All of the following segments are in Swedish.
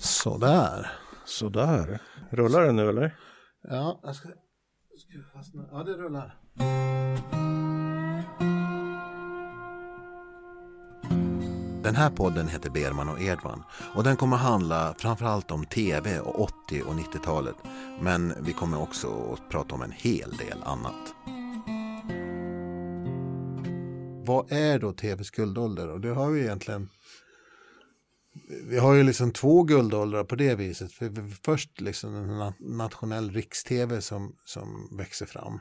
Sådär. Sådär. Rullar den nu eller? Ja, jag ska... ska fastna. Ja, det rullar. Den här podden heter Berman och Edman och den kommer handla framförallt om tv och 80 och 90-talet. Men vi kommer också att prata om en hel del annat. Vad är då tvs guldålder? Och det har vi egentligen vi har ju liksom två guldåldrar på det viset. För först liksom en nationell riks-tv som, som växer fram.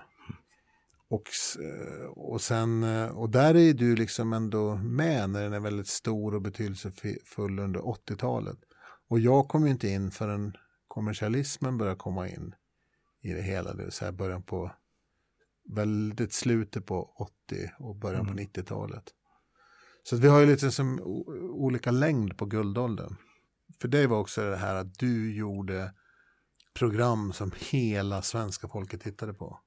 Och, och, sen, och där är du liksom ändå med när den är väldigt stor och betydelsefull under 80-talet. Och jag kom ju inte in förrän kommersialismen började komma in i det hela. Det vill säga början på väldigt slutet på 80 och början mm. på 90-talet. Så vi har ju lite som olika längd på guldåldern. För det var också det här att du gjorde program som hela svenska folket tittade på.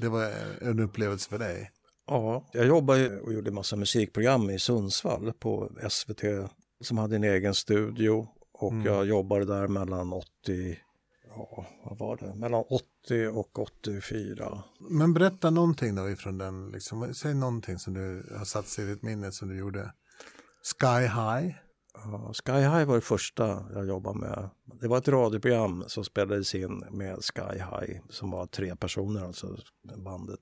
Det var en upplevelse för dig. Ja, jag jobbade och gjorde massa musikprogram i Sundsvall på SVT som hade en egen studio och mm. jag jobbade där mellan 80 ja, vad var det, mellan 80 och 84. Men berätta någonting då ifrån den, liksom, säg någonting som du har satt sig i ditt minne som du gjorde. Sky High? Ja, Sky High var det första jag jobbade med. Det var ett radioprogram som spelades in med Sky High som var tre personer, alltså bandet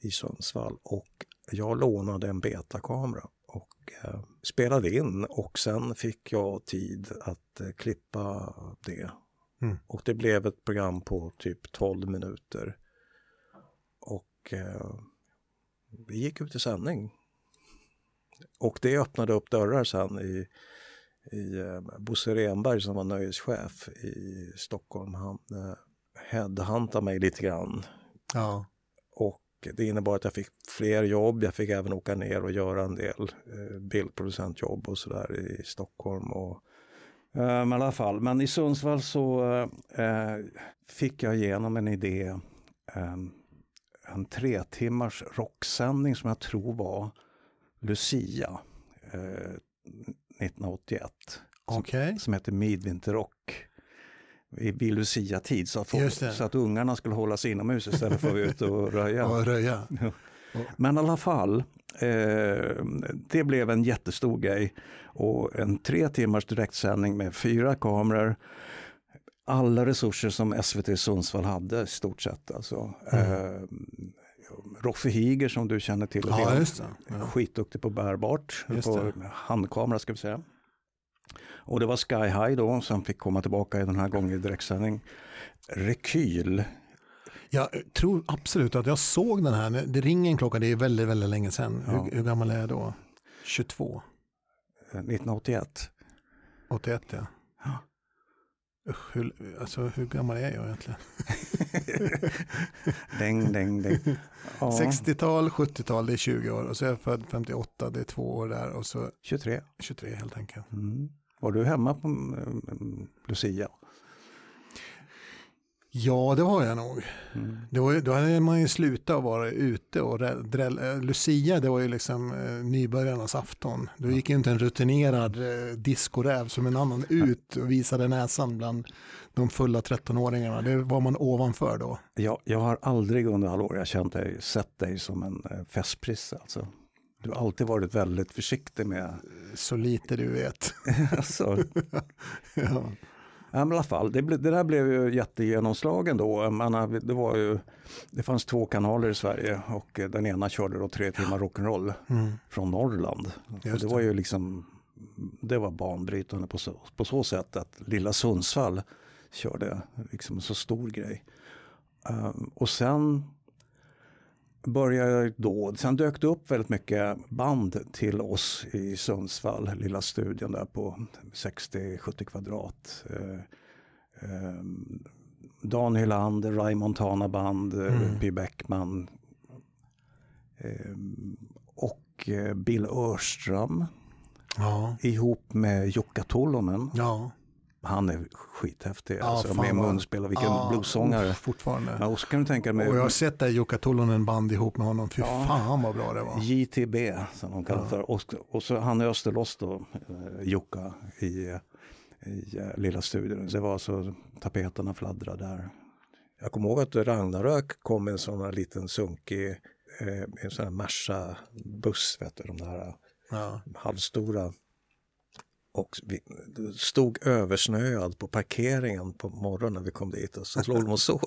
i Sundsvall. Och jag lånade en betakamera och eh, spelade in och sen fick jag tid att eh, klippa det Mm. Och det blev ett program på typ 12 minuter. Och eh, vi gick ut i sändning. Och det öppnade upp dörrar sen i, i eh, Bosse Renberg som var nöjeschef i Stockholm. Han eh, headhuntade mig lite grann. Ja. Och det innebar att jag fick fler jobb. Jag fick även åka ner och göra en del eh, bildproducentjobb och sådär i Stockholm. Och men i alla fall, men i Sundsvall så eh, fick jag igenom en idé. Eh, en tre timmars rocksändning som jag tror var Lucia eh, 1981. Okay. Som, som heter Midvinterrock vid Lucia-tid så, så, att ungarna skulle hålla sig inomhus istället för att vara ute och röja. och röja. Men i alla fall, eh, det blev en jättestor grej. Och en tre timmars direktsändning med fyra kameror. Alla resurser som SVT Sundsvall hade i stort sett. Alltså. Mm. Eh, Roffe Higer som du känner till. Ja, just. Ja. Skitduktig på bärbart, på handkamera ska vi säga. Och det var Sky High då som fick komma tillbaka den här gången i direktsändning. Rekyl jag tror absolut att jag såg den här. Det ringer en klocka, det är väldigt, väldigt länge sedan. Ja. Hur, hur, gammal är jag då? 22? 1981. 81 ja. ja. Usch, hur, alltså, hur gammal är jag egentligen? däng, däng, däng. Ja. 60-tal, 70-tal, det är 20 år. Och så är jag född 58, det är två år där. Och så 23. 23 helt enkelt. Mm. Var du hemma på um, Lucia? Ja, det var jag nog. Mm. Det var, då hade man ju slutat vara ute och dräll, eh, Lucia, det var ju liksom eh, nybörjarnas afton. Då gick ju inte en rutinerad eh, diskoräv som en annan ut och visade näsan bland de fulla 13-åringarna. Det var man ovanför då. Jag, jag har aldrig under alla år jag känt dig, sett dig som en eh, festprisse. Alltså. Du har alltid varit väldigt försiktig med... Så lite du vet. alltså. ja. I alla fall, det, det där blev ju jättegenomslagen då. Man, det, var ju, det fanns två kanaler i Sverige och den ena körde då tre timmar rock'n'roll mm. från Norrland. Det. det. var ju liksom, det var banbrytande på så, på så sätt att lilla Sundsvall körde liksom en så stor grej. Um, och sen började då, sen dök det upp väldigt mycket band till oss i Sundsvall, lilla studion där på 60-70 kvadrat. Eh, eh, Dan Hylander, Ray Montana band, eh, mm. P. Beckman eh, och Bill Örström. Ja. Ihop med Jukka Tolonen. Ja. Han är skithäftig. Ja, alltså, med munspel och vilken ja, bluessångare. Fortfarande. Ja, och så kan du tänka med, och jag har sett dig Jukka Tolonen band ihop med honom. Fy ja, fan vad bra det var. JTB som de kallar ja. för. Och, och så han Österloss då, eh, Jukka i i uh, lilla studion. Det var så tapeterna fladdrade där. Jag kommer ihåg att Ragnarök kom med en sån här liten sunkig eh, en sån här Merca-buss, vet du, de där ja. halvstora. Och stod översnöad på parkeringen på morgonen när vi kom dit och så låg de och sov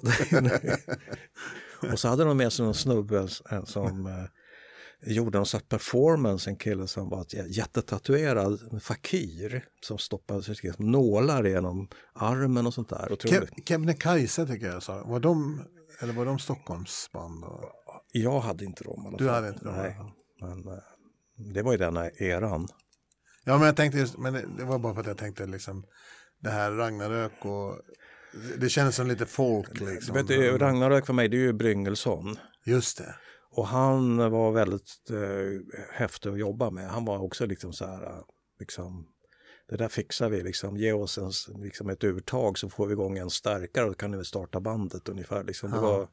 Och så hade de med sig någon snubbe som eh, gjorde en sorts performance, en kille som var jättetatuerad, en fakir som stoppade sig nålar genom armen och sånt där. Kebnekaise tycker jag sa, var de, eller var de Stockholmsband? Och... Jag hade inte dem i alla fall. Du hade inte dem? Nej, men eh, det var ju den eran. Ja, men jag tänkte just, men det, det var bara för att jag tänkte liksom det här Ragnarök och det kändes som lite folk liksom. Du vet, Ragnarök för mig, det är ju Bryngelsson. Just det. Och han var väldigt eh, häftig att jobba med. Han var också liksom så här, liksom, det där fixar vi, liksom, ge oss en, liksom ett urtag så får vi igång en starkare och kan vi starta bandet ungefär. Liksom. Det, var,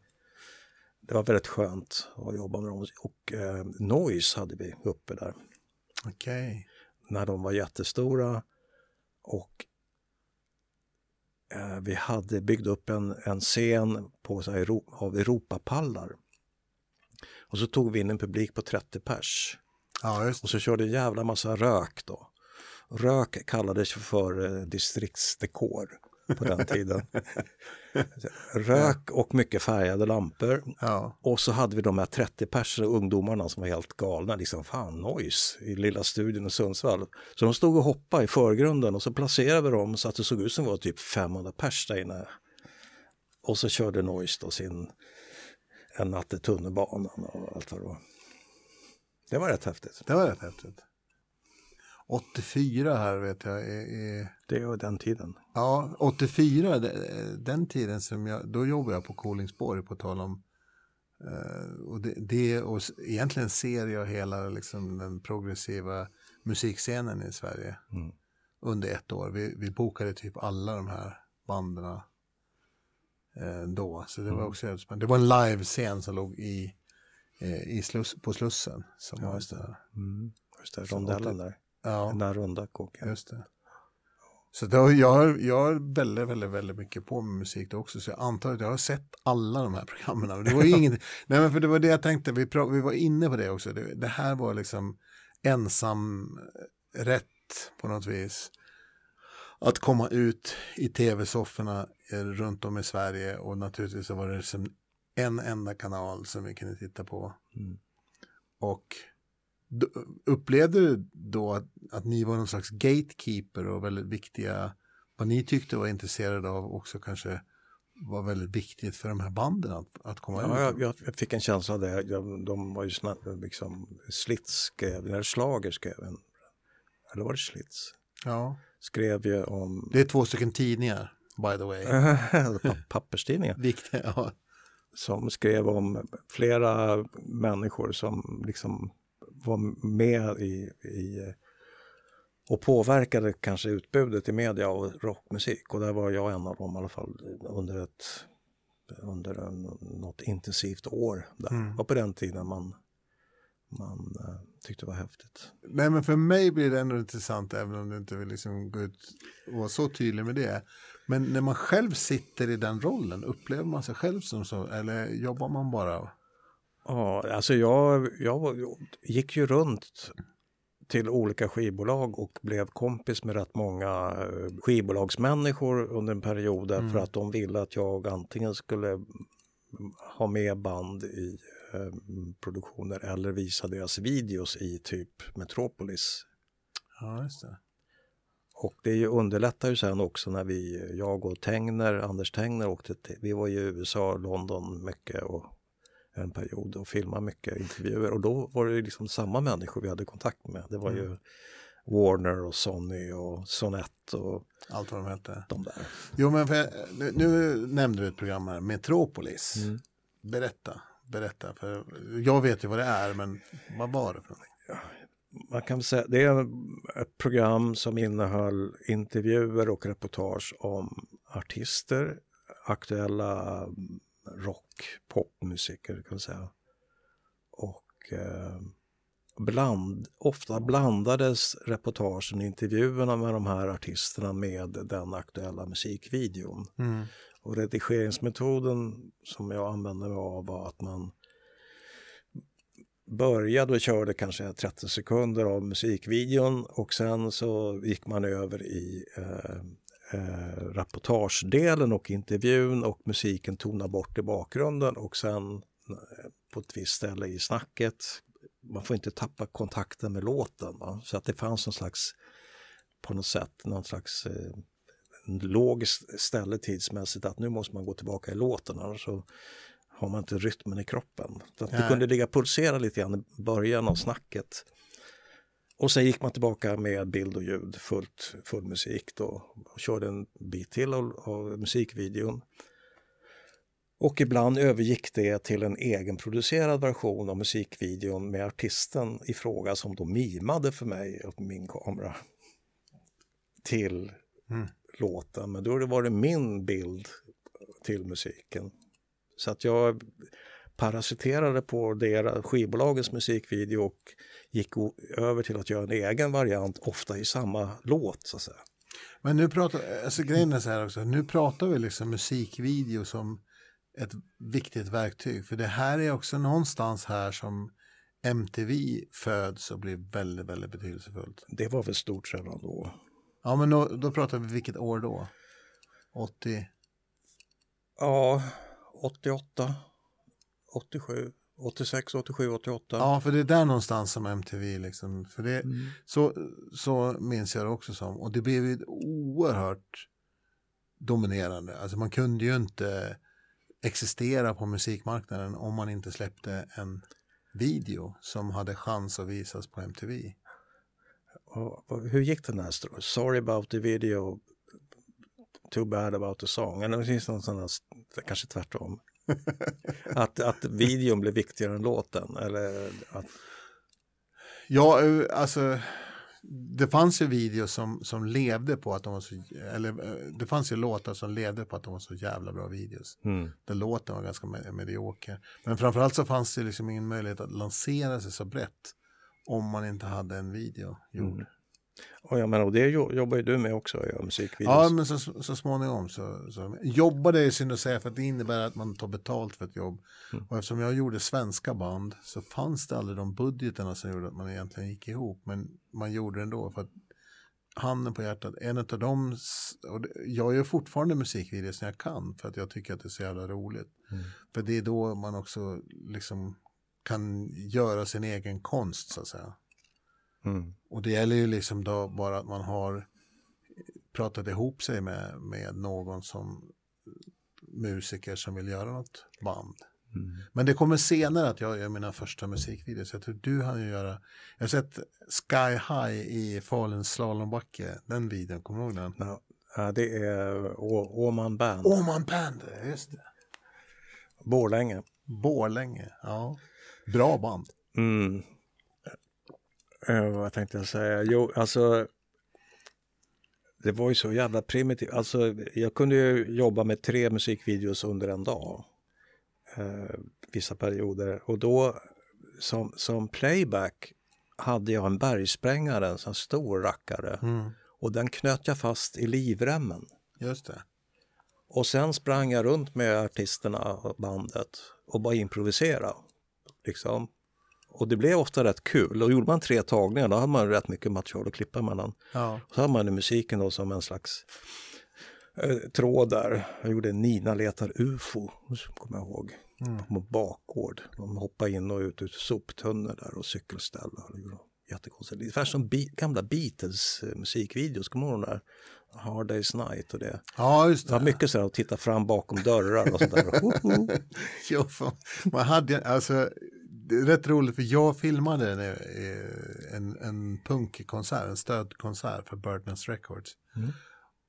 det var väldigt skönt att jobba med dem. Och eh, Noise hade vi uppe där. Okej. Okay. När de var jättestora. Och eh, vi hade byggt upp en, en scen på, så här, av Europapallar. Och så tog vi in en publik på 30 pers. Ja, och så körde en jävla massa rök då. Rök kallades för eh, distriktsdekor på den tiden. Rök och mycket färgade lampor. Ja. Och så hade vi de här 30 pers ungdomarna som var helt galna. Liksom, fan, noise i lilla studion i Sundsvall. Så de stod och hoppade i förgrunden och så placerade vi dem så att det såg ut som det var typ 500 pers där inne. Och så körde Noise då sin en natt i tunnelbanan och allt vad det var. Det var rätt häftigt. Det var rätt häftigt. 84 här vet jag. Är, är... Det är den tiden. Ja, 84, den tiden som jag, då jobbade jag på Kolingsborg på tal om Uh, och det, det, och egentligen ser jag hela liksom, den progressiva musikscenen i Sverige mm. under ett år. Vi, vi bokade typ alla de här banden eh, då. Så det var mm. också spännande. Det var en livescen som låg i, eh, i sluss, på Slussen. Som ja, just det. Mm. Just det, rondellen där. Ja. Den där runda kåken. Just det. Så då, jag, har, jag väldigt, väldigt, väldigt mycket på med musik då också. Så jag antar att jag har sett alla de här programmen. Det var inget, nej men för det var det jag tänkte, vi, pra, vi var inne på det också. Det, det här var liksom ensam rätt på något vis att komma ut i tv-sofforna eh, runt om i Sverige och naturligtvis så var det som en enda kanal som vi kunde titta på. Mm. Och upplevde du då att, att ni var någon slags gatekeeper och väldigt viktiga, vad ni tyckte var intresserade av också kanske var väldigt viktigt för de här banden att, att komma ja, ut? Jag, jag, fick en känsla av det. Jag, de var ju snabbt, liksom, Slits skrev, eller Schlager skrev en, eller var det Slits? Ja skrev ju om... Det är två stycken tidningar, by the way. Papperstidningar. Viktiga, ja. Som skrev om flera människor som liksom var med i, i och påverkade kanske utbudet i media av rockmusik. Och där var jag en av dem i alla fall under ett under en, något intensivt år. Där. Mm. Och på den tiden man man uh, tyckte var häftigt. Nej, men för mig blir det ändå intressant, även om du inte vill liksom gå ut och vara så tydlig med det. Men när man själv sitter i den rollen, upplever man sig själv som så, eller jobbar man bara? Ja, alltså jag, jag gick ju runt till olika skivbolag och blev kompis med rätt många eh, skivbolagsmänniskor under en period mm. för att de ville att jag antingen skulle ha med band i Eh, produktioner eller visa deras videos i typ Metropolis. Ja, just det. Och det underlättar ju sen också när vi, jag och Tengner, Anders Tengner åkte till, vi var i USA, London mycket och en period och filmade mycket intervjuer och då var det liksom samma människor vi hade kontakt med. Det var mm. ju Warner och Sony och Sonett och allt vad de hette. De där. Jo men för, nu, nu nämnde du ett program här, Metropolis. Mm. Berätta berätta? För jag vet ju vad det är, men vad var det för någonting? Man kan säga det är ett program som innehöll intervjuer och reportage om artister, aktuella rock, popmusiker kan man säga. Och, eh, bland, ofta blandades reportagen, intervjuerna med de här artisterna med den aktuella musikvideon. Mm. Och redigeringsmetoden som jag använde mig av var att man började och körde kanske 30 sekunder av musikvideon och sen så gick man över i eh, eh, rapportagedelen och intervjun och musiken tonar bort i bakgrunden och sen eh, på ett visst ställe i snacket, man får inte tappa kontakten med låten. Va? Så att det fanns någon slags, på något sätt, någon slags eh, logiskt ställe tidsmässigt att nu måste man gå tillbaka i låten annars så har man inte rytmen i kroppen. Så att det kunde ligga och pulsera lite grann i början av snacket. Och sen gick man tillbaka med bild och ljud, fullt, full musik då. Och körde en bit till av, av musikvideon. Och ibland övergick det till en egenproducerad version av musikvideon med artisten i fråga som då mimade för mig och min kamera till Mm. låten. Men då var det min bild till musiken. Så att jag parasiterade på deras, skivbolagets musikvideo och gick över till att göra en egen variant, ofta i samma låt så att säga. Men nu pratar, alltså grejen är så här också, nu pratar vi liksom musikvideo som ett viktigt verktyg. För det här är också någonstans här som MTV föds och blir väldigt, väldigt betydelsefullt. Det var väl stort redan då. Ja, men då, då pratar vi vilket år då? 80? Ja, 88, 87, 86, 87, 88. Ja, för det är där någonstans som MTV liksom, för det, Mm. så, så minns jag det också som. Och det blev ju oerhört dominerande. Alltså man kunde ju inte existera på musikmarknaden om man inte släppte en video som hade chans att visas på MTV. Och, och hur gick den här? Sorry about the video, too bad about the song. Eller det finns någon sån här, kanske tvärtom. Att, att videon blev viktigare än låten. Eller att, Ja, eh, alltså det fanns ju videos som, som levde på att de var så, eller eh, det fanns ju låtar som levde på att de var så jävla bra videos. mm. Där låten var ganska me- medioker. Men framförallt så fanns det liksom ingen möjlighet att lansera sig så brett om man inte hade en video gjord. Mm. Och jag menar, och det jo- jobbar ju du med också, ja, musikvideos. Ja, men så, så småningom så, så jobbade är synd att säga för att det innebär att man tar betalt för ett jobb. Mm. Och eftersom jag gjorde svenska band så fanns det aldrig de budgeterna som gjorde att man egentligen gick ihop. Men man gjorde det ändå för att handen på hjärtat, en av dem, och jag gör fortfarande musikvideos när jag kan för att jag tycker att det är så jävla roligt. Mm. För det är då man också liksom kan göra sin egen konst så att säga. Mm. Och det gäller ju liksom då bara att man har pratat ihop sig med, med någon som musiker som vill göra något band. Mm. Men det kommer senare att jag gör mina första musikvideos. Jag tror du hann ju göra, jag har sett Sky High i Falun slalombacke, den videon, kommer du ihåg den? Ja, det är Åman Band, Åman Band, just det. Borlänge. Borlänge, ja. Bra band. Mm. Eh, vad tänkte jag säga? Jo, alltså det var ju så jävla primitivt. Alltså, jag kunde ju jobba med tre musikvideos under en dag. Eh, vissa perioder. Och då som, som playback hade jag en bergsprängare, en sån stor rackare. Mm. Och den knöt jag fast i livremmen. Just det. Och sen sprang jag runt med artisterna och bandet och bara improvisera. Liksom. Och det blev ofta rätt kul. Och gjorde man tre tagningar då hade man rätt mycket material att klippa mellan. Ja. Så hade man den musiken då som en slags eh, tråd där. Jag gjorde Nina letar ufo, kommer jag ihåg. Mm. På bakgård. De hoppade in och ut ur soptunnor där och cykelställ. Det var Jättekonstigt. Ungefär som Be- gamla Beatles musikvideos, kommer du ihåg de där? Hard Day's Night och det. ja, just Det var det. mycket så här att titta fram bakom dörrar och sådär. Fan. man hade, alltså, det är rätt roligt för jag filmade en, eh, en, en punkkonsert, en stödkonsert för Birdness Records. Mm.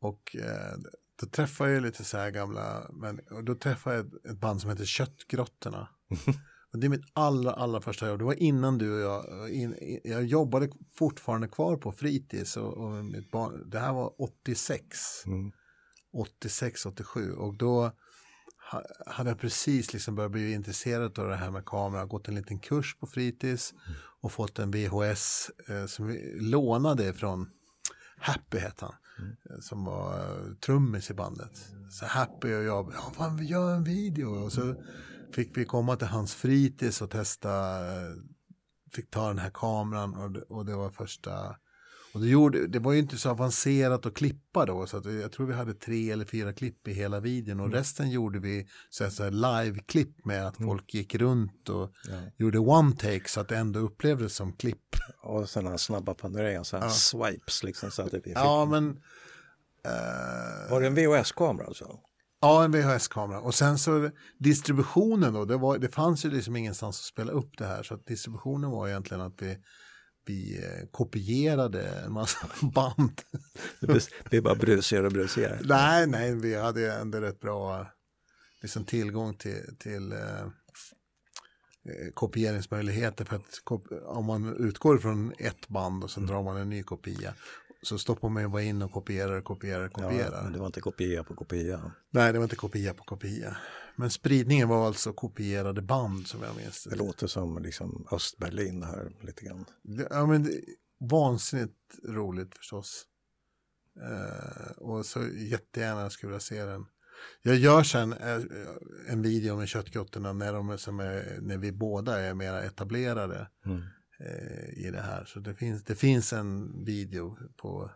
Och eh, då träffade jag lite så här gamla, men, och då träffade jag ett, ett band som heter Köttgrottorna. och det är mitt allra, allra första jobb. Det var innan du och jag, in, jag jobbade fortfarande kvar på fritids och, och mitt barn, det här var 86. Mm. 86, 87 och då ha- hade jag precis liksom börjat bli intresserad av det här med kamera, gått en liten kurs på fritids och fått en VHS eh, som vi lånade från Happy hette han, eh, som var eh, trummis i bandet. Så Happy och jag, ja fan vi gör en video. Och så fick vi komma till hans fritids och testa, eh, fick ta den här kameran och och det var första och det, gjorde, det var ju inte så avancerat att klippa då, så jag tror vi hade tre eller fyra klipp i hela videon och resten gjorde vi så här, så här live-klipp med att folk gick runt och gjorde one-take så att det ändå upplevdes som klipp. Och sådana snabba panoreringar, sådana swipes liksom. Så att det, Ja, men... eh, Var det en VHS-kamera alltså? ja, en VHS-kamera. Och sen så distributionen då, det, var, det fanns ju liksom ingenstans att spela upp det här så att distributionen var egentligen att vi vi eh, kopierade en massa band. Blir bara brusigare och brusigare. Nej, nej, vi hade ändå rätt bra liksom, tillgång till, till eh, eh, kopieringsmöjligheter. För att om man utgår från ett band och sen drar man en ny kopia så stoppar man ju bara in och kopierar, kopierar, Ja, kopierar. men det var inte kopia på kopia. Nej, det var inte kopia på kopia. Men spridningen var alltså kopierade band som jag minns Det låter som liksom Östberlin här lite grann. Ja, men det, vansinnigt roligt förstås. Eh, och så jättegärna skulle jag se den. Jag gör sen eh, en video med köttgrottorna när, de är, som är, när vi båda är mera etablerade Mm. eh, i det här. Så det finns, det finns en video på,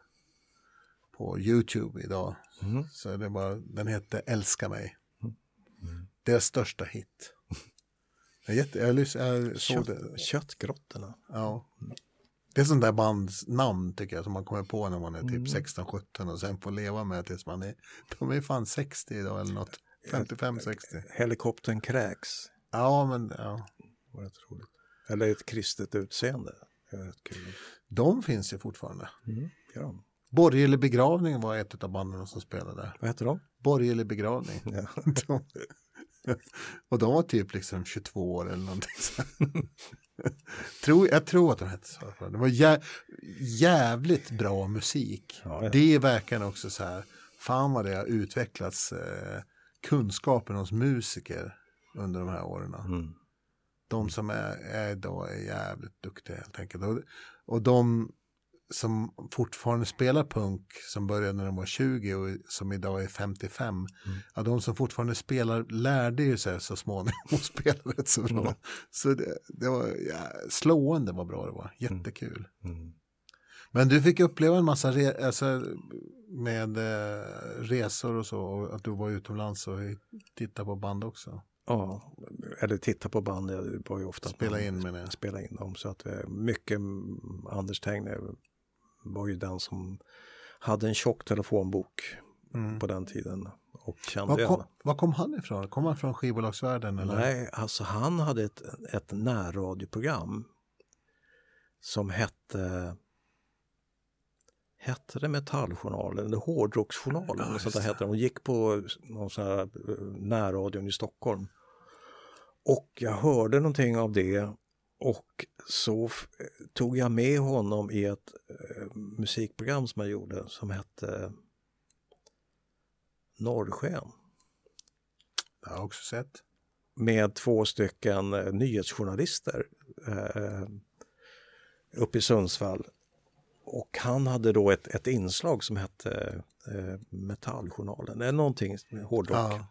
på YouTube idag. Mm. Så det bara, den heter Älska mig. Deras största hit. Jag, jätte, jag, jag såg det. Kött, köttgrottorna. Ja. Det är sånt där bandsnamn tycker jag som man kommer på när man är typ 16-17 och sen får leva med tills man är, de är fan 60 idag eller något. 55-60. Helikoptern kräks. Ja, men ja. Var roligt. Eller ett kristet utseende. De finns ju fortfarande. Mm. De. Borgerlig begravning var ett av banden som spelade. Vad heter de? Borgerlig begravning. Ja. Och de var typ liksom 22 år eller någonting. Tror, jag tror att de hette så. Det var jä, jävligt bra musik. Ja, ja. Det är verkligen också så här, fan vad det har utvecklats eh, kunskapen hos musiker under de här åren. Mm. De som är, är idag är jävligt duktiga helt enkelt. Och, och de som fortfarande spelar punk som började när de var 20 och som idag är 55. Mm. Ja, de som fortfarande spelar lärde ju sig så småningom att spela rätt så bra. Mm. Så det, det var ja, slående vad bra det var. Jättekul. Mm. Men du fick uppleva en massa re, alltså, med eh, resor och så och att du var utomlands och tittade på band också. Ja, eller titta på band. Det var ju ofta Spela in menar jag. spela in dem. Så att vi, mycket mm, Anders Tegne var ju den som hade en tjock telefonbok Mm. på den tiden. Och kände Var kom, var kom han ifrån? Kom han från skivbolagsvärlden? Eller? Nej, alltså han hade ett, ett närradioprogram som hette Hette det Metalljournalen eller Hårdrocksjournalen? Ja, sånt där det. hette det. Hon gick på någon sån här eh, närradion i Stockholm. Och jag hörde någonting av det och så tog jag med honom i ett eh, musikprogram som jag gjorde som hette Norrsken Det har jag också sett. med två stycken eh, nyhetsjournalister eh, uppe i Sundsvall. Och han hade då ett, ett inslag som hette eh, Metalljournalen, eller någonting hårdrock. Ja.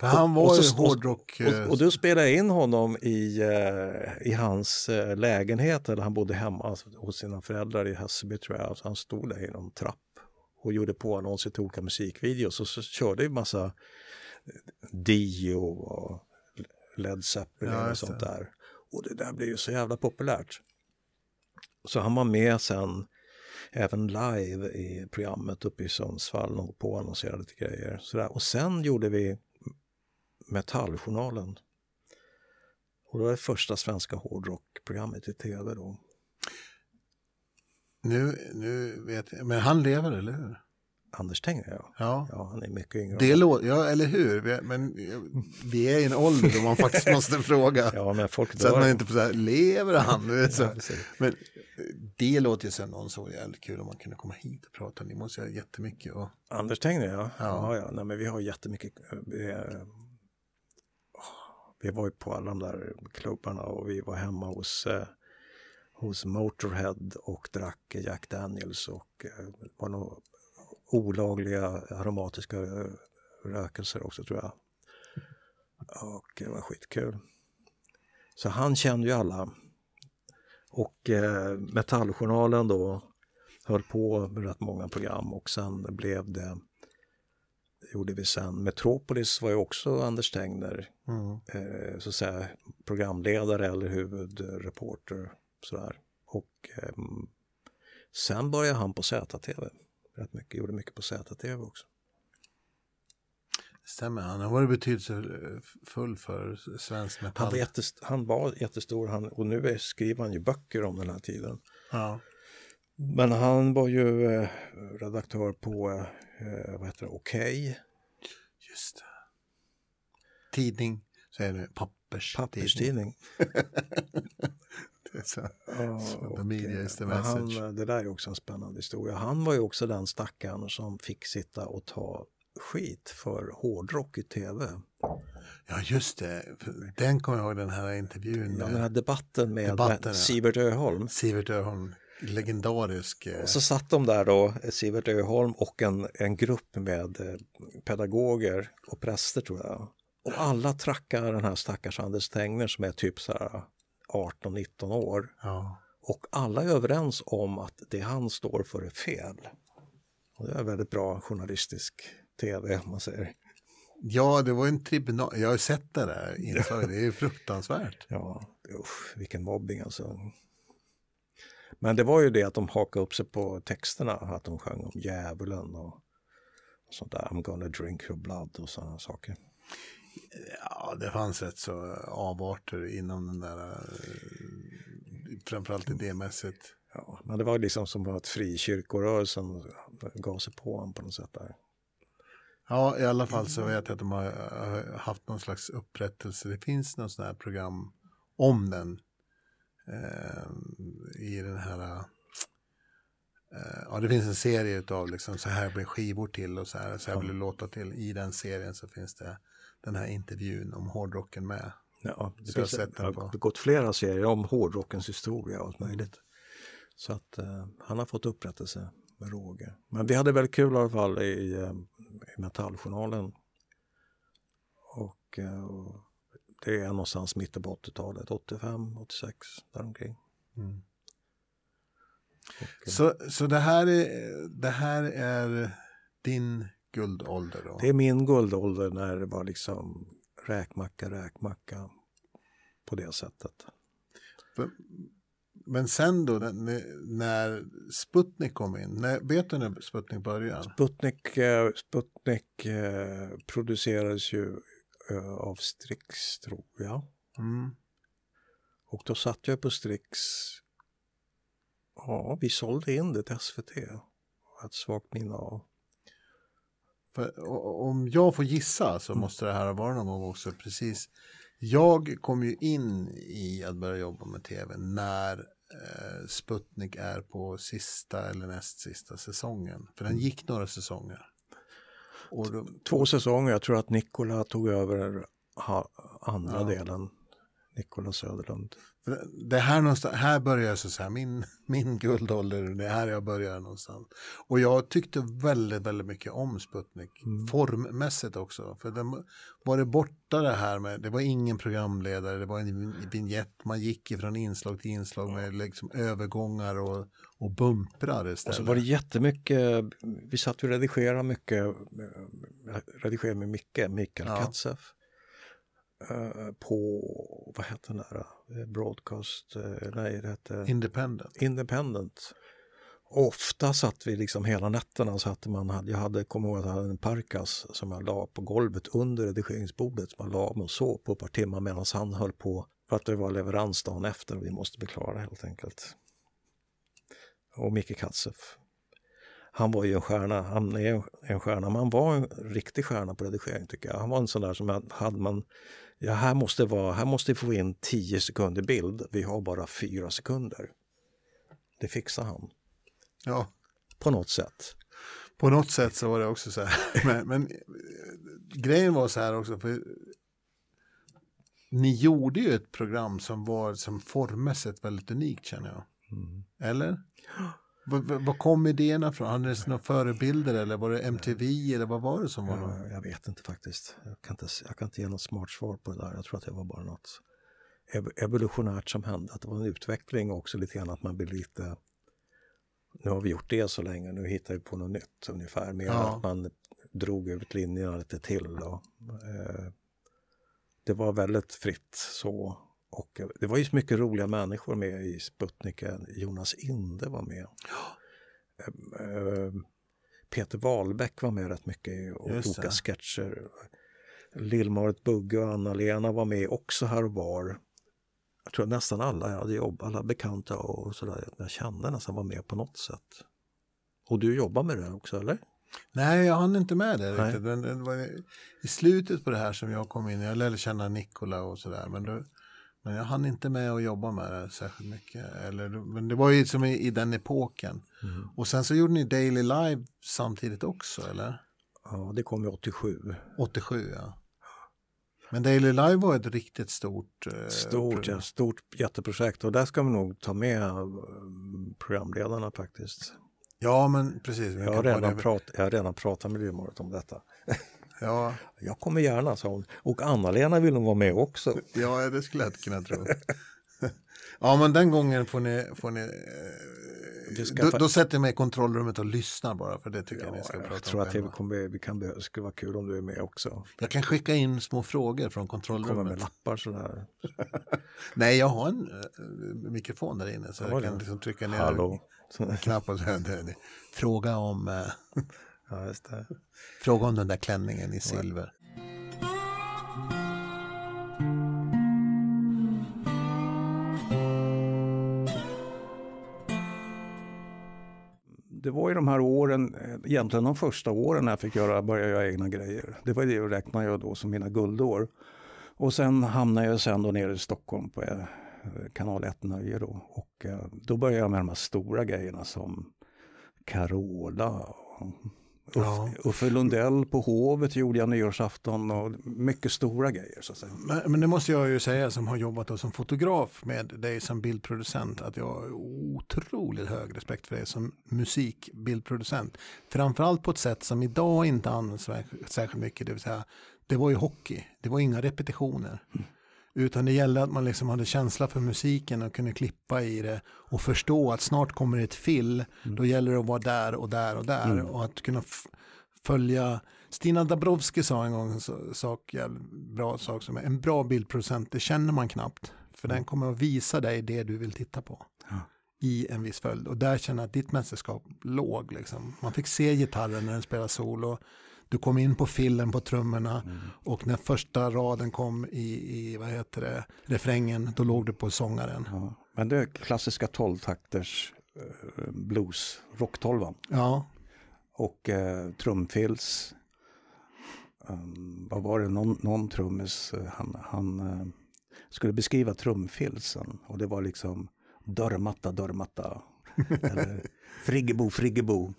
För han var och så- ju och- hårdrock... eh, Och, och då spelade in honom i, eh, i hans eh, lägenhet, eller han bodde hemma alltså, hos sina föräldrar i Hässelby tror jag. Så han stod där i någon trapp och gjorde på annonser till olika musikvideos. Och så körde vi massa Dio och Led Zeppelin Ja, och sånt det. där. Och det där blev ju så jävla populärt. Så han var med sen även live i programmet uppe i Sundsvall och på annonserade lite grejer. Sådär. Och sen gjorde vi Metalljournalen. Och det var det första svenska hårdrockprogrammet i tv då. nu, nu vet jag, men han lever, eller hur? Anders Tegne, ja. Ja. ja. Han är mycket yngre. Det låter, ja eller hur? Vi, men vi är i en ålder då man faktiskt måste fråga. Ja, men folk Så att dör. man inte så här, lever han? Så. Ja, men det låter ju som någon så jävligt kul om man kunde komma hit och prata. Ni måste göra jättemycket. Och, Anders Tegne, ja. Ja. ja. ja, Nej, men vi har jättemycket vi var ju på alla de där klubbarna och vi var hemma hos, eh, hos Motorhead och drack Jack Daniels och eh, var nog olagliga aromatiska eh, rökelser också tror jag. Och det var skitkul. Så han kände ju alla. Och eh, Metalljournalen då höll på med rätt många program och sen blev det gjorde vi sen. Metropolis var ju också Anders Tengner, mm. eh, så att säga programledare eller huvudreporter. Sådär. Och eh, sen började han på ZTV. Rätt mycket, gjorde mycket på ZTV också. Stämmer, han har varit betydelsefull för svensk metall. Han var, jättest, han var jättestor han, och nu är, skriver han ju böcker om den här tiden. Ja. Men han var ju eh, redaktör på, eh, vad heter det, Okej. Okay. Just det. Tidning, säger du, papperstidning. Papperstidning. det är så, the media is the message. Han, det där är också en spännande historia. Han var ju också den stackaren som fick sitta och ta skit för hårdrock i tv. Ja just det, den kommer jag ihåg den här intervjun. Ja, den här debatten med Sivert Öholm. Sivert Öholm, legendarisk. Och så satt de där då, Sivert Öholm och en, en grupp med eh, pedagoger och präster tror jag. Och alla trackar den här stackars Anders Tengner som är typ så här 18-19 år. Ja. Och alla är överens om att det han står för är fel. Och det är väldigt bra journalistisk tv, om man säger. Ja, det var en tribunal. Jag har sett det där inslaget. Det är fruktansvärt. Ja, usch, vilken mobbing alltså. Men det var ju det att de hakade upp sig på texterna, att de sjöng om djävulen och, och sånt där. I'm gonna drink your blood och sådana saker. Ja, det fanns rätt så avarter inom den där, eh, framförallt idémässigt. Ja, men det var liksom som att frikyrkorörelsen gav sig på honom på något sätt där. Ja, i alla fall så vet jag att de har haft någon slags upprättelse. Det finns något sånt här program om den i den här eh, Ja, det finns en serie av liksom, så här blir skivor till och så här, så här blir låtar till. I den serien så finns det den här intervjun om hårdrocken med. Ja, det, så finns, jag har gått flera serier om hårdrockens historia och allt möjligt. Så att uh, han har fått upprättelse med råge. Men vi hade väldigt kul i alla fall i, eh, i Metalljournalen. Och, eh, och det är någonstans mitten på 80-talet, 85, 86, däromkring. Mm. Och, så, så det här är, det här är din guldålder då? Det är min guldålder när det var liksom räkmacka, räkmacka på det sättet. För, men sen då när Sputnik kom in, när, vet du när Sputnik började? Sputnik, eh, Sputnik eh, producerades ju eh, av Strix tror jag. Mm. Och då satt jag på Strix. Ja, vi sålde in det till SVT. Ett svagt minne av. För, om jag får gissa så mm. måste det här ha varit någon gång också precis. Jag kom ju in i att börja jobba med tv när eh, Sputnik är på sista eller näst sista säsongen. För den gick några säsonger. Då, Två säsonger, jag tror att Nikola tog över andra ja. delen. Nikola Söderlund. Det här, någonstans, här börjar så, så här, min, min guldålder, det är här jag börjar någonstans. Och jag tyckte väldigt, väldigt mycket om Sputnik, mm. formmässigt också. För den var det borta det här med, det var ingen programledare, det var en vignett, man gick ifrån inslag till inslag med liksom övergångar och, och bumprar istället. Och så var det jättemycket, vi satt och redigerade mycket, redigerade med Micke, Mikael ja. Katzeff. Eh, på, vad hette den där, eh, Broadcast, eh, nej det hette Independent. Independent. Ofta satt vi liksom hela nätterna så att man hade, jag hade, kommer ihåg att jag hade en parkas som jag la på golvet under redigeringsbordet. Man la mig och sov på ett par timmar medan han höll på för att det var leverans dagen efter och vi måste bli klara helt enkelt. Och Micke Katzeff. Han var ju en stjärna, han är en stjärna, men han var en riktig stjärna på redigering tycker jag. Han var en sån där som hade man ja, här måste, vara, här måste vi få in 10 sekunder bild. Vi har bara 4 sekunder. Det fixar han. Ja. På något sätt. På något sätt så var det också så här. Men, men grejen var så här också. För ni gjorde ju ett program som var som formmässigt väldigt unikt känner jag. Mm. Eller? Var kom idéerna från? Hade ni några förebilder eller var det MTV eller vad var det som var något? Jag, vet inte faktiskt. Jag kan inte, jag kan inte ge något smart svar på det där. Jag tror att det var bara något evolutionärt som hände. Att det var en utveckling också lite grann att man blir lite nu har vi gjort det så länge, nu hittar vi på något nytt ungefär. Mer ja. att man drog ut linjerna lite till. Och, eh, det var väldigt fritt så. Och det var ju så mycket roliga människor med i Sputnik. Jonas Inde var med. Eh, eh, Peter Wahlbeck var med rätt mycket och olika sketcher. Lill-Marit Bugge och Anna-Lena var med också här och var. Jag tror nästan alla jag hade jobb, alla bekanta och sådär jag kände nästan var med på något sätt. Och du jobbar med det också eller? Nej, jag hann inte med det riktigt. Men det var i slutet på det här som jag kom in, jag lärde känna Nikola och sådär. Men, men jag hann inte med att jobba med det särskilt mycket. Eller, men det var ju som i, i den epoken. Mm. Och sen så gjorde ni Daily Live samtidigt också, eller? Ja, det kom ju 87. 87, ja. Men Daily Live var ett riktigt stort... Eh, stort, ja, stort jätteprojekt och där ska vi nog ta med eh, programledarna faktiskt. Ja, men precis. Jag har, redan prat, jag har redan pratat med Lillmåret om detta. Ja. Jag kommer gärna, sa hon. Och Anna-Lena vill nog vara med också. Ja, det skulle jag kunna tro. ja, men den gången får ni... Får ni då, då, sätter jag mig i kontrollrummet och lyssnar bara för det tycker ja, jag ni ska prata om. Jag tror att det, kommer, vi kan, det skulle vara kul om du är med också. Jag kan skicka in små frågor från kontrollrummet. Kommer med lappar sådär. Nej, jag har en uh, mikrofon där inne så jag kan liksom trycka ner Hallå. knappen. Fråga om... Uh, ja, just det. Fråga om den där klänningen i silver. det var ju de här åren, eh, egentligen de första åren när jag fick göra, börja göra egna grejer. Det var det jag räknade jag då som mina guldår. Och sen hamnade jag sen då nere i Stockholm på eh, kanal 1 Nöje då. Och eh, då började jag med de här stora grejerna som Carola. Och Ja. Uffe Lundell på Hovet gjorde jag nyårsafton och mycket stora grejer. Så att säga. Men, men det måste jag ju säga som har jobbat som fotograf med dig som bildproducent att jag har otroligt hög respekt för dig som musikbildproducent. Framförallt på ett sätt som idag inte används särskilt mycket, det vill säga det var ju hockey, det var inga repetitioner. Mm. Utan det gällde att man liksom hade känsla för musiken och kunde klippa i det och förstå att snart kommer ett fill. Mm. Då gäller det att vara där och där och där mm. och att kunna följa. Stina Dabrowski sa en gång en sak, bra sak som är en bra bildproducent, det känner man knappt. För mm. den kommer att visa dig det du vill titta på. Ja. i en viss följd. Och där känner jag att ditt mästerskap låg. Liksom. Man fick se gitarren när den spelar solo. Du kom in på fillen på trummorna mm. och när första raden kom i, i vad heter det, refrängen, då låg du på sångaren. Ja. Men det är klassiska tolvtakters eh, blues, rocktolvan. Ja. Och eh, trumfills. Um, vad var det, någon, någon trummis, eh, han, han uh, skulle beskriva trumfilsen och det var liksom dörrmatta, dörrmatta, eller Friggebo, Friggebo.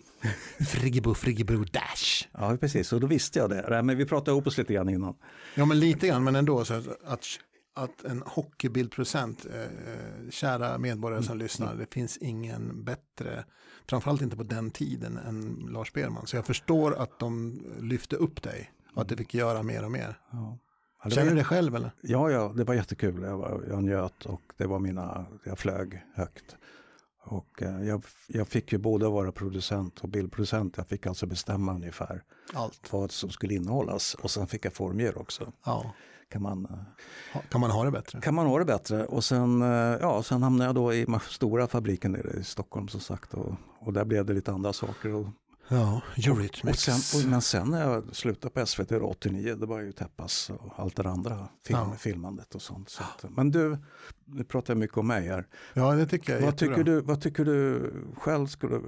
Friggebo, Friggebo Dash. Ja, precis. Och då visste jag det. Men vi pratade ihop oss lite grann innan. Ja, men lite grann, men ändå. Så att, att en hockeybildproducent, eh, kära medborgare som mm. lyssnar, det finns ingen bättre, framförallt inte på den tiden, än Lars Berman. Så jag förstår att de lyfte upp dig och att du fick göra mer och mer. Ja. Känner du det själv eller? Ja, ja, det var jättekul. Jag, var, jag njöt och det var mina, jag flög högt. Och eh, jag, jag, fick ju både vara producent och bildproducent. Jag fick alltså bestämma ungefär Allt. vad som skulle innehållas. Och sen fick jag formge också. Ja. Kan, man, eh, kan man ha det bättre? Kan man ha det bättre. Och sen, eh, ja, sen hamnade jag då i stora fabriken nere i Stockholm som sagt. Och, och där blev det lite andra saker. Och Ja, Eurythmics. Sen, och, men sen när jag slutade på SVT 89, det var ju Teppas och allt det andra, film, ja. filmandet och sånt. Så att, men du, nu pratar jag mycket om mig här. Ja, det tycker jag vad tycker, du, vad tycker du själv, skulle,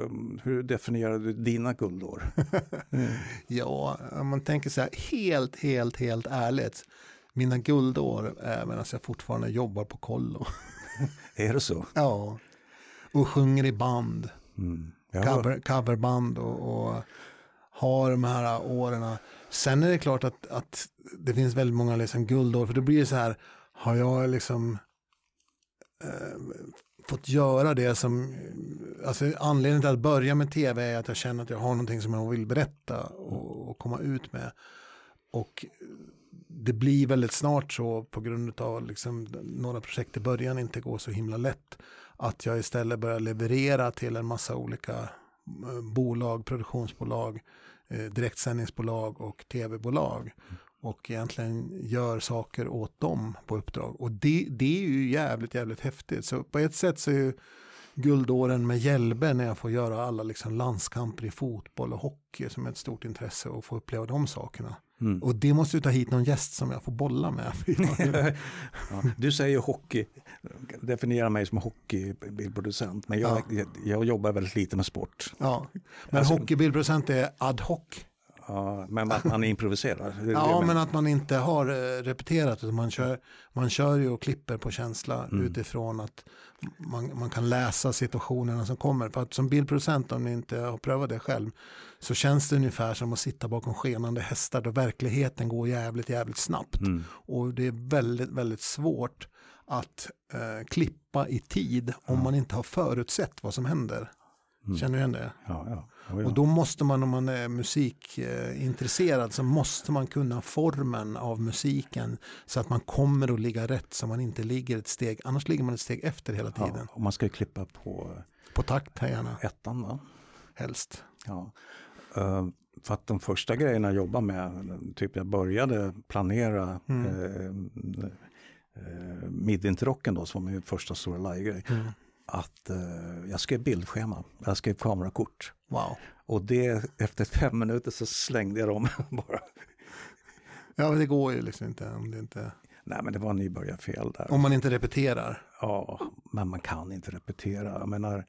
hur definierar du dina guldår? mm. Ja, om man tänker så här helt, helt, helt ärligt. Mina guldår är medan jag fortfarande jobbar på kollo. är det så? Ja, och sjunger i band. Mm cover, coverband och, och har de här åren. Sen är det klart att, att det finns väldigt många liksom guldår, för då blir det så här, har jag liksom eh, fått göra det som, alltså anledningen till att börja med tv är att jag känner att jag har någonting som jag vill berätta och, och komma ut med. Och det blir väldigt snart så på grund av liksom några projekt i början inte går så himla lätt. Att jag istället börjar leverera till en massa olika eh, bolag, produktionsbolag, eh, direktsändningsbolag och tv-bolag. Och egentligen gör saker åt dem på uppdrag. Och det, det är ju jävligt, jävligt häftigt. Så på ett sätt så är ju guldåren med Hjälbe när jag får göra alla liksom landskamper i fotboll och hockey som är ett stort intresse och få uppleva de sakerna. Mm. Och det måste ju ta hit någon gäst som jag får bolla med. ja, du säger hockey, definiera mig som hockeybildproducent, men jag, ja. jag, jobbar väldigt lite med sport. Ja, men alltså, hockeybildproducent är ad hoc. Ja, men att man improviserar. ja, men att man inte har eh, repeterat. Utan man, kör, man kör ju och klipper på känsla mm. utifrån att man, man kan läsa situationerna som kommer. För att som bildproducent, om ni inte har prövat det själv, så känns det ungefär som att sitta bakom skenande hästar då verkligheten går jävligt, jävligt snabbt. Mm. Och det är väldigt, väldigt svårt att eh, klippa i tid om man inte har förutsett vad som händer. Mm. Känner du igen det? Ja, ja. Oh, ja. Och då måste man om man är musikintresserad så måste man kunna formen av musiken så att man kommer att ligga rätt så man inte ligger ett steg, annars ligger man ett steg efter hela tiden. Ja, och man ska ju klippa på på takt här gärna. Ettan va? Helst. Ja. Uh, för att de första grejerna jag jobbade med, typ jag började planera mm. uh, uh, Midvinterrocken då som var min första stora live-grej. Mm att eh, jag skrev bildschema, jag skrev kamerakort. Wow. Och det, efter fem minuter så slängde jag dem bara. Ja, men det går ju liksom inte om det inte... Nej, men det var nybörjarfel där. Om man inte repeterar? Ja, men man kan inte repetera. Jag menar,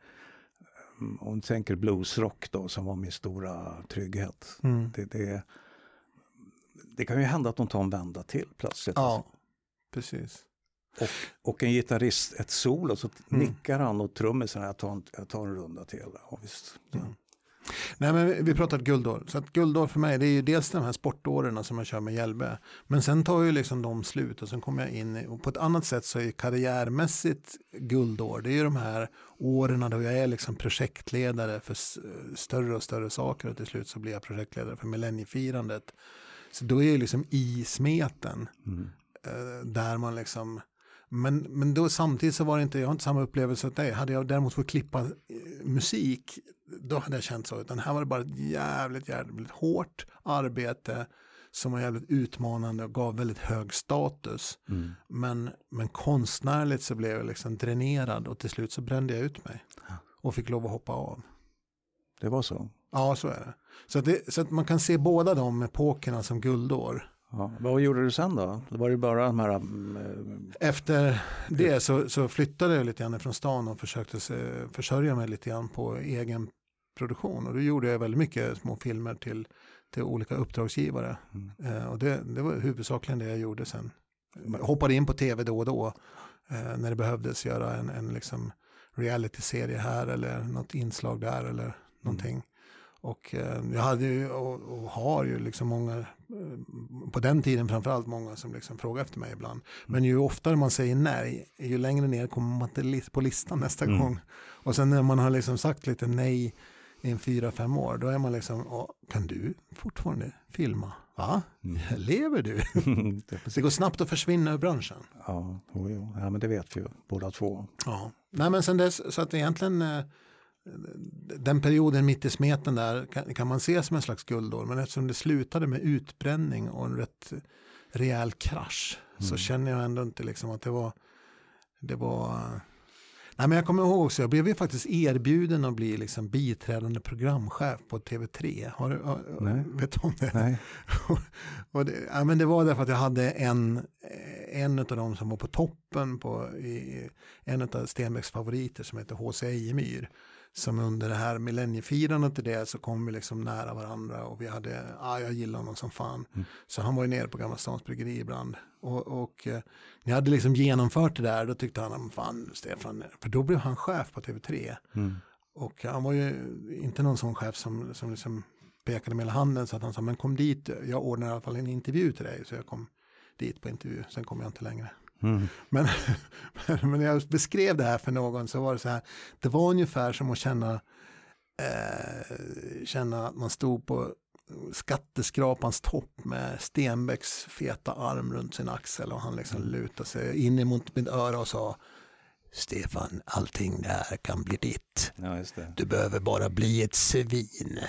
om du tänker bluesrock då, som var min stora trygghet. Mm. Det, det, det, kan ju hända att de tar en vända till plötsligt. Ja, precis. Och, och en gitarrist, ett solo, så mm. nickar han och trummisen, jag tar en, jag tar en runda till. Ja, visst. Mm. Nej men vi pratade guldår. Så att guldår för mig det är ju dels de här sportåren som jag kör med Hjälbe. Men sen tar ju liksom de slut och sen kommer jag in i, och på ett annat sätt så är karriärmässigt guldår. Det är ju de här åren då jag är liksom projektledare för större och större saker och till slut så blir jag projektledare för millenniefirandet. Så då är jag liksom i smeten. Mm. Eh, där man liksom men, men då samtidigt så var det inte, jag har inte samma upplevelse att dig. Hade jag däremot fått klippa eh, musik, då hade jag känt så. Utan här var det bara ett jävligt, jävligt hårt arbete som var jävligt utmanande och gav väldigt hög status. Mm. Men, men konstnärligt så blev jag liksom dränerad och till slut så brände jag ut mig. Och fick lov att hoppa av. Det var så? Ja, så är det. Så, det, så att man kan se båda de epokerna som guldår. Ja, vad gjorde du sen då? Det var det bara de här... Äh, Efter det så, så, flyttade jag lite grann från stan och försökte se, försörja mig lite grann på egen produktion. Och då gjorde jag väldigt mycket små filmer till, till olika uppdragsgivare. Mm. Eh, och det, det var huvudsakligen det jag gjorde sen. Jag hoppade in på tv då och då eh, när det behövdes göra en, en liksom reality-serie här eller något inslag där eller någonting. Mm. Och eh, jag hade ju och, och, har ju liksom många, eh, på den tiden framförallt många som liksom frågar efter mig ibland. Men ju oftare man säger nej, ju längre ner kommer man på listan nästa mm. gång. Och sen när man har liksom sagt lite nej i en fyra, fem år, då är man liksom, kan du fortfarande filma? Va? Mm. Lever du? det går snabbt att försvinna ur branschen. Ja, jo, jo. ja men det vet vi ju båda två. Ja, nej men sen dess, så att egentligen eh, den perioden mitt i smeten där kan, kan, man se som en slags guldår. Men eftersom det slutade med utbränning och en rätt rejäl krasch mm. så känner jag ändå inte liksom att det var, det var Nej, men jag kommer ihåg också, jag blev ju faktiskt erbjuden att bli liksom biträdande programchef på TV3. Har du, Nej. Vet du om det? Nej. och det, ja, men det var därför att jag hade en, en av dem som var på toppen på i, en av Stenbecks favoriter som heter H.C. Ejemyr som under det här millenniefirandet till det så kom vi liksom nära varandra och vi hade, ja jag gillar honom som fan. Mm. Så han var ju nere på Gamla Stans Bryggeri ibland. Och, och eh, ni hade liksom genomfört det där, då tyckte han, fan Stefan, för då blev han chef på TV3. Mm. Och han var ju inte någon sån chef som, som liksom pekade med hela handen så att han sa, men kom dit, jag ordnar i alla fall en intervju till dig. Så jag kom dit på intervju, sen kom jag inte längre. Mm. Men, men när jag beskrev det här för någon så var det så här, det var ungefär som att känna, eh, känna att man stod på skatteskrapans topp med Stenbecks feta arm runt sin axel och han liksom mm. lutade sig in emot mitt öra och sa Stefan, allting det här kan bli ditt. Ja, du behöver bara bli ett svin.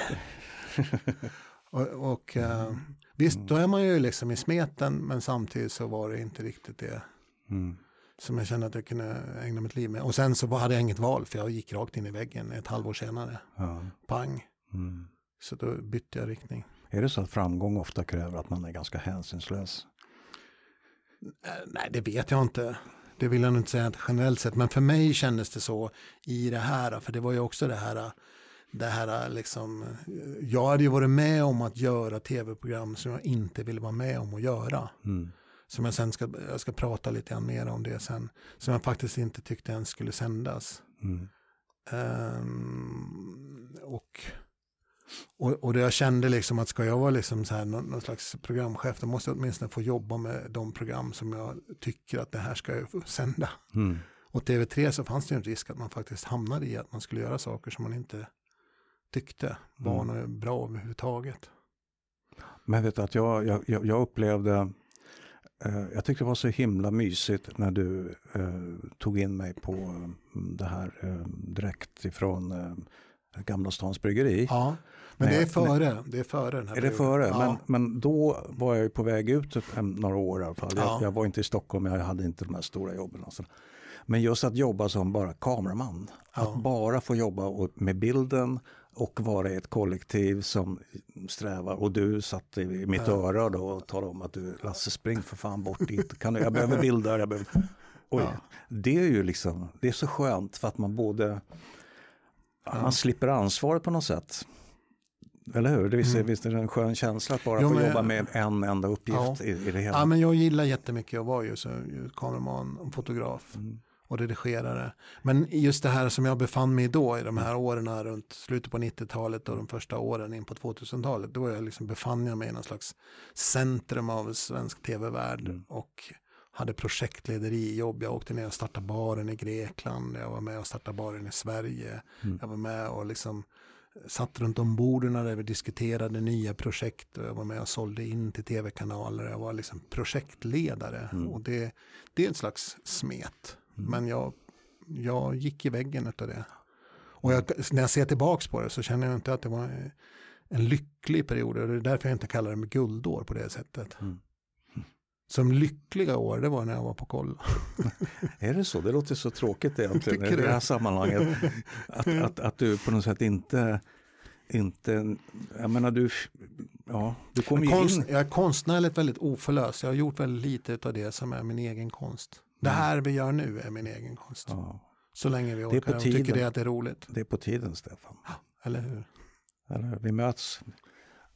och, och uh, visst, då är man ju liksom i smeten, men samtidigt så var det inte riktigt det mm. som jag kände att jag kunde ägna mitt liv med. Och sen så hade jag inget val, för jag gick rakt in i väggen ett halvår senare. Ja. Pang. Mm. Så då bytte jag riktning. Är det så att framgång ofta kräver att man är ganska hänsynslös? Nej, det vet jag inte. Det vill jag inte säga generellt sett, men för mig kändes det så i det här, för det var ju också det här, det här liksom, jag hade ju varit med om att göra tv-program som jag inte ville vara med om att göra. Mm. Som jag sen ska, jag ska prata lite grann mer om det sen, som jag faktiskt inte tyckte ens skulle sändas. Mm. Um, och och, och det jag kände liksom att ska jag vara liksom så här, någon, någon, slags programchef, då måste jag åtminstone få jobba med de program som jag tycker att det här ska jag sända. Mm. Och TV3 så fanns det en risk att man faktiskt hamnade i att man skulle göra saker som man inte tyckte var mm. bra överhuvudtaget. Men vet du att jag, jag, jag upplevde, jag tyckte det var så himla mysigt när du eh, tog in mig på eh, det här eh, direkt ifrån eh, Gamla Stans Bryggeri. Ja, men det är före. Det är före den här Är det före? Ja. Men, men då var jag på väg ut några år i alla fall. Jag, ja. jag, var inte i Stockholm, jag hade inte de här stora jobben. Alltså. Men just att jobba som bara kameraman. Ja. Att bara få jobba med bilden och vara i ett kollektiv som strävar. Och du satt i mitt ja. öra då och talade om att du Lasse spring för fan bort dit. Kan du, jag behöver bilder. Jag behöver... Oj, Det är ju liksom, det är så skönt för att man både Ja. Man slipper ansvaret på något sätt. Eller hur? Det visst, mm. visst är det en skön känsla att bara jo, få jobba med en enda uppgift ja. i, i, det hela? Ja, men jag gillar jättemycket att vara just kameraman och fotograf. Mm. Och redigerare. Men just det här som jag befann mig i då, i de här åren runt slutet på 90-talet och de första åren in på 2000-talet, då jag liksom befann jag mig i någon slags centrum av svensk tv-värld. Mm. Och hade projektlederijobb. Jag åkte ner och startade baren i Grekland. Jag var med och startade baren i Sverige. Mm. Jag var med och liksom satt runt om borden där vi diskuterade nya projekt. Jag var med och sålde in till tv-kanaler. Jag var liksom projektledare. Mm. Och det, det är en slags smet. Mm. Men jag, jag gick i väggen av det. Och jag, när jag ser tillbaka på det så känner jag inte att det var en lycklig period. Och det är därför jag inte kallar det med guldår på det sättet. Mm som lyckliga år, det var när jag var på koll. är det så? Det låter så tråkigt egentligen i det här sammanhanget. Att, att, att du på något sätt inte, inte jag menar du, ja, du kom ju konst, in. Jag är konstnärligt väldigt oförlös. Jag har gjort väldigt lite av det som är min egen konst. Det mm. här vi gör nu är min egen konst. Ja. Så länge vi orkar och tycker det att det är roligt. Det är på tiden, Stefan. Eller hur? Eller hur? Vi möts.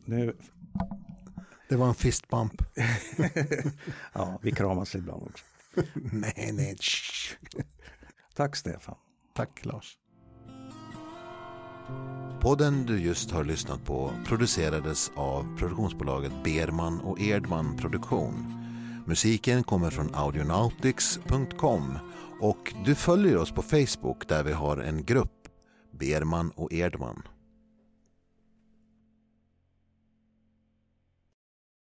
Nu det var en fist bump. ja, vi kramas ibland också. nej, nej. Tack Stefan. Tack Lars. Podden du just har lyssnat på producerades av produktionsbolaget Berman och Erdman Produktion. Musiken kommer från audionautics.com och du följer oss på Facebook där vi har en grupp, Berman och Erdman.